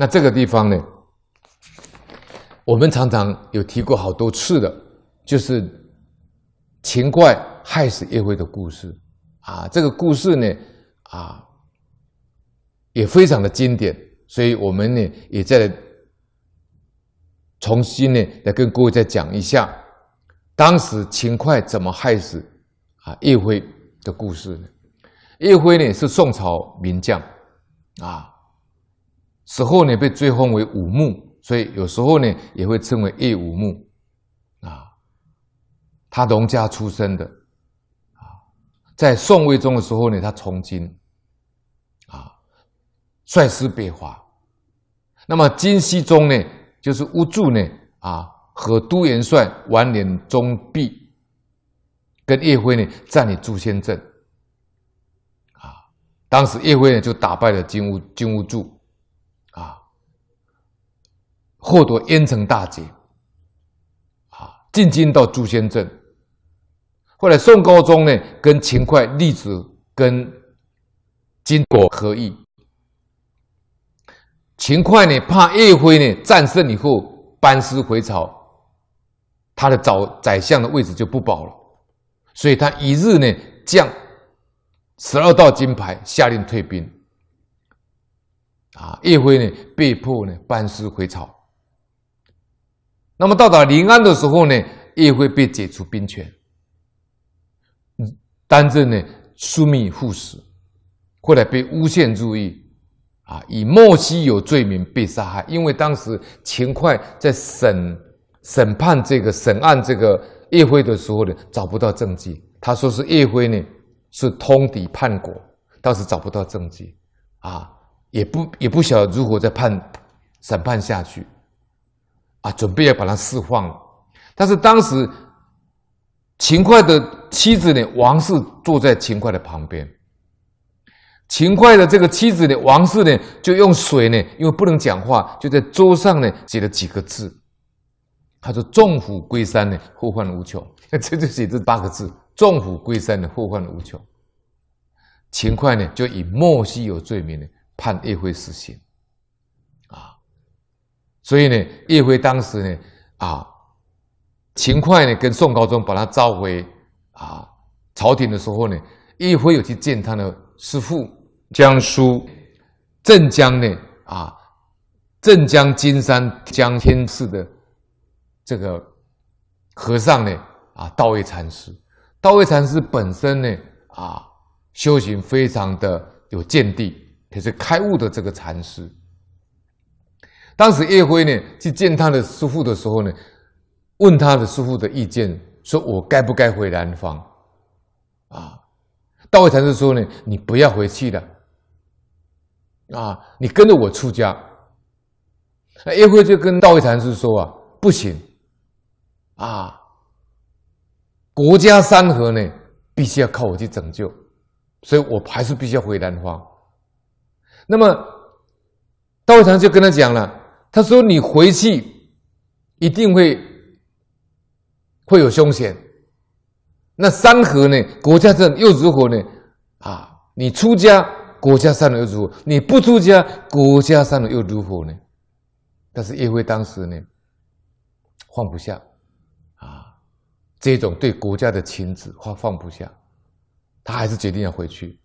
那这个地方呢，我们常常有提过好多次的，就是秦桧害死叶辉的故事啊。这个故事呢，啊，也非常的经典，所以我们呢也在重新呢来跟各位再讲一下，当时秦桧怎么害死啊叶辉的故事呢？叶辉呢是宋朝名将啊。死后呢，被追封为武穆，所以有时候呢，也会称为叶武穆，啊，他农家出身的，啊，在宋徽宗的时候呢，他从军，啊，率师北伐，那么金熙宗呢，就是乌柱呢，啊，和都元帅完颜宗弼，跟叶辉呢，占领朱仙镇，啊，当时叶辉呢，就打败了金乌金乌柱。获得燕城大捷，啊，进京到朱仙镇。后来宋高宗呢，跟秦桧立志跟金国和议。秦桧呢，怕叶辉呢战胜以后班师回朝，他的早宰相的位置就不保了，所以他一日呢降十二道金牌，下令退兵。啊，叶辉呢被迫呢班师回朝。那么到达临安的时候呢，叶辉被解除兵权，担任呢枢密副使，后来被诬陷入狱，啊，以莫须有罪名被杀害。因为当时秦桧在审审判这个审案这个叶辉的时候呢，找不到证据。他说是叶辉呢是通敌叛国，当时找不到证据，啊，也不也不晓得如何再判审判下去。啊，准备要把他释放了，但是当时秦桧的妻子呢，王氏坐在秦桧的旁边。秦桧的这个妻子呢，王氏呢，就用水呢，因为不能讲话，就在桌上呢写了几个字。他说：“纵虎归山呢，后患无穷。”这就写这八个字：“纵虎归山呢，后患无穷。”秦桧呢，就以莫须有罪名呢，判叶辉死刑。所以呢，叶辉当时呢，啊，秦桧呢跟宋高宗把他召回啊朝廷的时候呢，叶辉有去见他的师父江苏镇江呢啊镇江金山江天寺的这个和尚呢啊道位禅师，道位禅师本身呢啊修行非常的有见地，也是开悟的这个禅师。当时叶辉呢去见他的师父的时候呢，问他的师父的意见，说我该不该回南方？啊，道一禅师说呢，你不要回去了，啊，你跟着我出家。那叶辉就跟道一禅师说啊，不行，啊，国家山河呢，必须要靠我去拯救，所以我还是必须要回南方。那么道一禅师就跟他讲了。他说：“你回去一定会会有凶险。那山河呢？国家这又如何呢？啊，你出家，国家山河又如何？你不出家，国家山河又如何呢？但是叶辉当时呢，放不下啊，这种对国家的情执，他放不下，他还是决定要回去。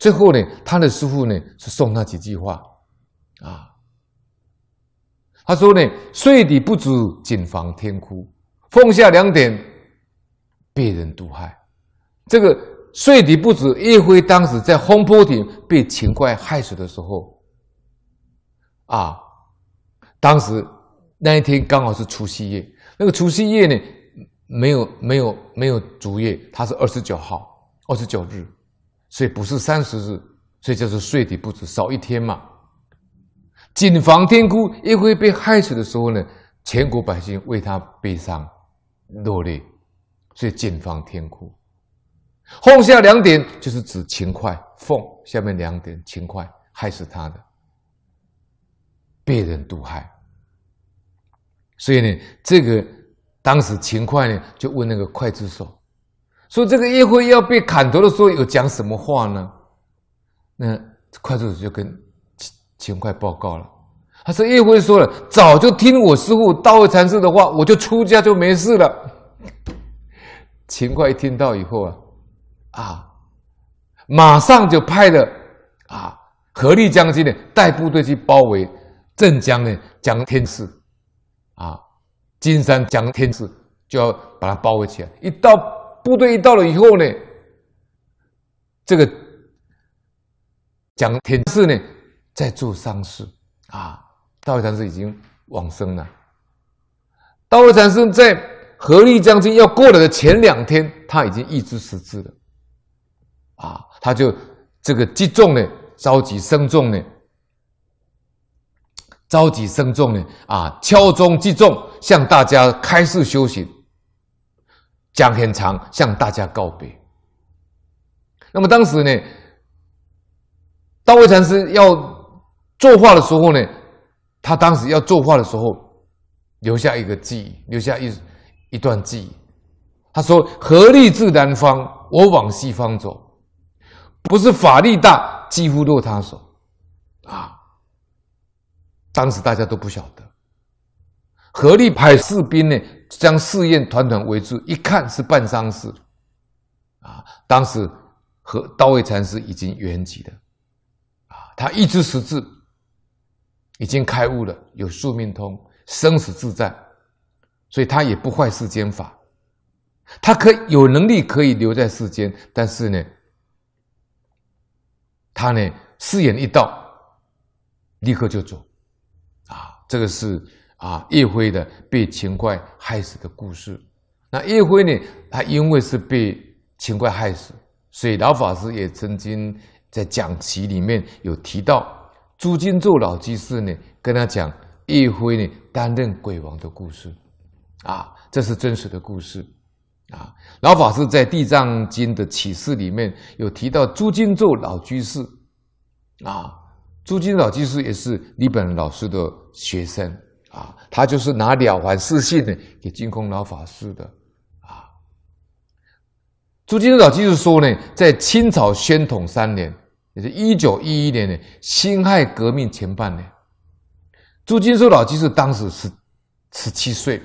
最后呢，他的师傅呢是送他几句话啊。”他说呢：“岁底不足，谨防天哭。奉下两点，被人毒害。这个岁底不足，叶辉当时在风波亭被秦桧害死的时候，啊，当时那一天刚好是除夕夜。那个除夕夜呢，没有没有没有足夜，它是二十九号，二十九日，所以不是三十日，所以就是岁底不足，少一天嘛。”谨防天哭，叶辉被害死的时候呢，全国百姓为他悲伤落泪，所以谨防天哭。奉下两点就是指秦桧，奉下面两点，秦桧害死他的，被人毒害。所以呢，这个当时秦桧呢就问那个刽子手，说这个叶辉要被砍头的时候有讲什么话呢？那刽子手就跟。秦桧报告了，他说：“叶辉说了，早就听我师父道会禅师的话，我就出家就没事了。”秦桧一听到以后啊，啊，马上就派了啊何力将军呢带部队去包围镇江呢蒋天赐，啊金山蒋天赐就要把他包围起来。一到部队一到了以后呢，这个蒋天赐呢在做丧事啊。道会禅师已经往生了。道会禅师在何力将军要过来的前两天，他已经预知时至了。啊，他就这个集众呢，召集僧众呢，召集僧众呢，啊，敲钟集众，向大家开示修行，讲很长，向大家告别。那么当时呢，道会禅师要作画的时候呢。他当时要作画的时候，留下一个记忆，留下一一段记忆。他说：“何力至南方，我往西方走，不是法力大，几乎落他手。”啊，当时大家都不晓得，何力派士兵呢，将寺院团团围住，一看是办丧事。啊，当时和道会禅师已经圆寂了，啊，他一直识字。已经开悟了，有宿命通，生死自在，所以他也不坏世间法，他可以有能力可以留在世间，但是呢，他呢，誓言一到，立刻就走，啊，这个是啊叶辉的被秦桧害死的故事。那叶辉呢，他因为是被秦桧害死，所以老法师也曾经在讲习里面有提到。朱金咒老居士呢，跟他讲叶辉呢担任鬼王的故事，啊，这是真实的故事，啊，老法师在《地藏经》的启示里面有提到朱金咒老居士，啊，朱金老居士也是李本老师的学生，啊，他就是拿了凡四训呢给净空老法师的，啊，朱金老居士说呢，在清朝宣统三年。是一九一一年的辛亥革命前半年，朱金寿老居士当时是十七岁，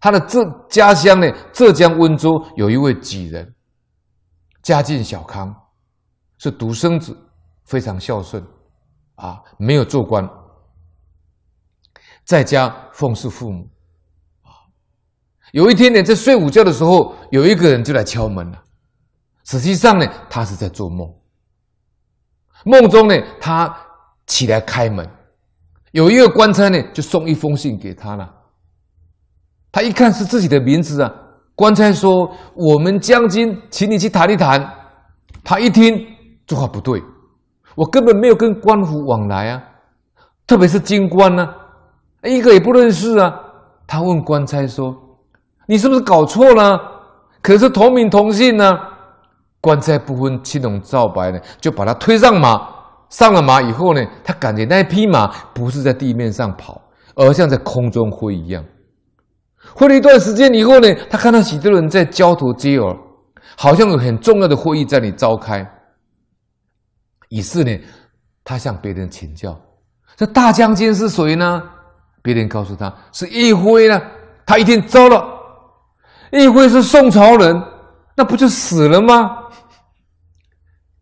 他的浙家乡呢，浙江温州有一位举人，家境小康，是独生子，非常孝顺，啊，没有做官，在家奉侍父母，啊，有一天呢，在睡午觉的时候，有一个人就来敲门了，实际上呢，他是在做梦。梦中呢，他起来开门，有一个官差呢，就送一封信给他了。他一看是自己的名字啊，官差说：“我们将军请你去谈一谈。”他一听，这话不对，我根本没有跟官府往来啊，特别是京官呢、啊，一个也不认识啊。他问官差说：“你是不是搞错了？可是同名同姓呢、啊？”官差不分青红皂白呢，就把他推上马。上了马以后呢，他感觉那匹马不是在地面上跑，而像在空中飞一样。飞了一段时间以后呢，他看到许多人在交头接耳，好像有很重要的会议在里召开。于是呢，他向别人请教：“这大将军是谁呢？”别人告诉他是一辉呢。他一听，糟了，一辉是宋朝人，那不就死了吗？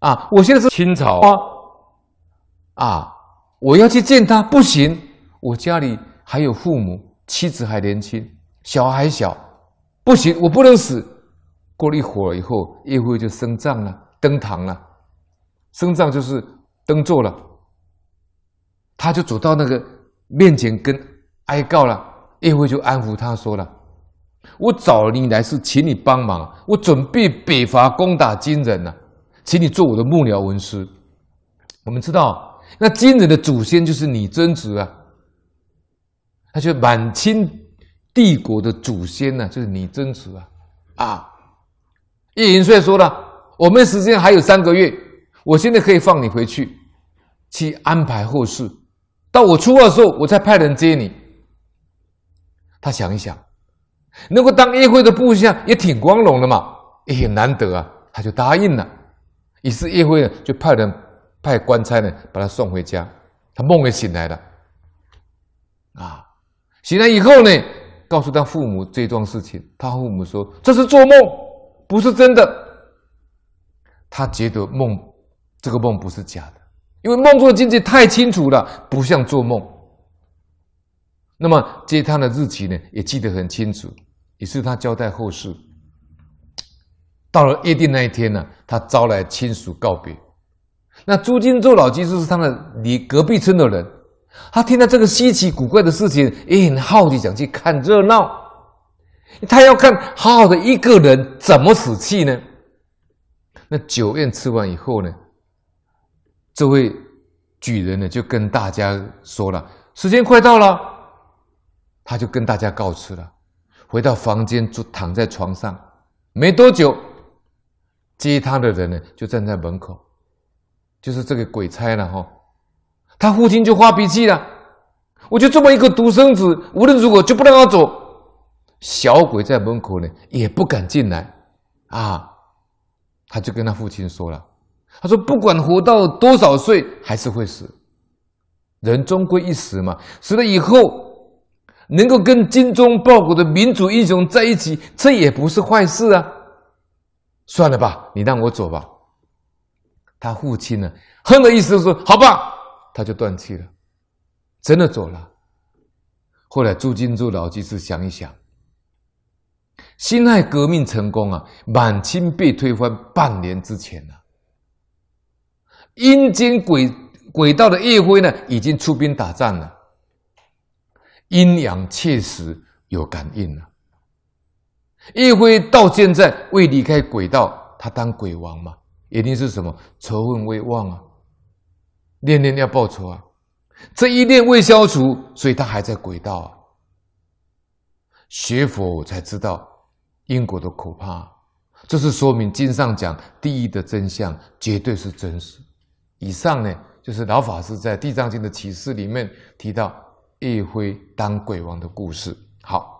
啊！我现在是清朝啊！啊！我要去见他，不行，我家里还有父母，妻子还年轻，小孩小，不行，我不能死。过了一会儿以后，叶辉就升帐了，登堂了。升帐就是登座了。他就走到那个面前跟哀告了。叶辉就安抚他说了：“我找你来是请你帮忙，我准备北伐攻打金人呢。”请你做我的幕僚文师。我们知道，那金人的祖先就是拟真子啊，他就满清帝国的祖先呢、啊，就是拟真子啊。啊，叶元帅说了，我们时间还有三个月，我现在可以放你回去，去安排后事。到我出发的时候，我再派人接你。他想一想，能够当叶辉的部下也挺光荣的嘛，也很难得啊，他就答应了。于是叶辉呢，就派人派官差呢，把他送回家。他梦也醒来了，啊。醒来以后呢，告诉他父母这桩事情，他父母说这是做梦，不是真的。他觉得梦这个梦不是假的，因为梦中的境界太清楚了，不像做梦。那么接他的日期呢，也记得很清楚，也是他交代后事。到了约定那一天呢，他招来亲属告别。那朱金洲老居士是他们离隔壁村的人，他听到这个稀奇古怪的事情，也很好奇，想去看热闹。他要看好好的一个人怎么死去呢？那酒宴吃完以后呢，这位举人呢就跟大家说了，时间快到了，他就跟大家告辞了，回到房间就躺在床上，没多久。接他的人呢，就站在门口，就是这个鬼差了哈。他父亲就发脾气了，我就这么一个独生子，无论如何就不让他走。小鬼在门口呢，也不敢进来啊。他就跟他父亲说了，他说不管活到多少岁，还是会死，人终归一死嘛。死了以后，能够跟精忠报国的民族英雄在一起，这也不是坏事啊。算了吧，你让我走吧。他父亲呢，哼的意思说：“好吧。”他就断气了，真的走了。后来朱金洲老居士想一想，辛亥革命成功啊，满清被推翻半年之前呢、啊，阴间鬼鬼道的叶辉呢，已经出兵打仗了，阴阳确实有感应了。叶辉到现在未离开鬼道，他当鬼王嘛，一定是什么仇恨未忘啊，念念要报仇啊，这一念未消除，所以他还在鬼道啊。学佛才知道因果的可怕，这是说明经上讲第一的真相绝对是真实。以上呢，就是老法师在《地藏经》的启示里面提到叶辉当鬼王的故事。好。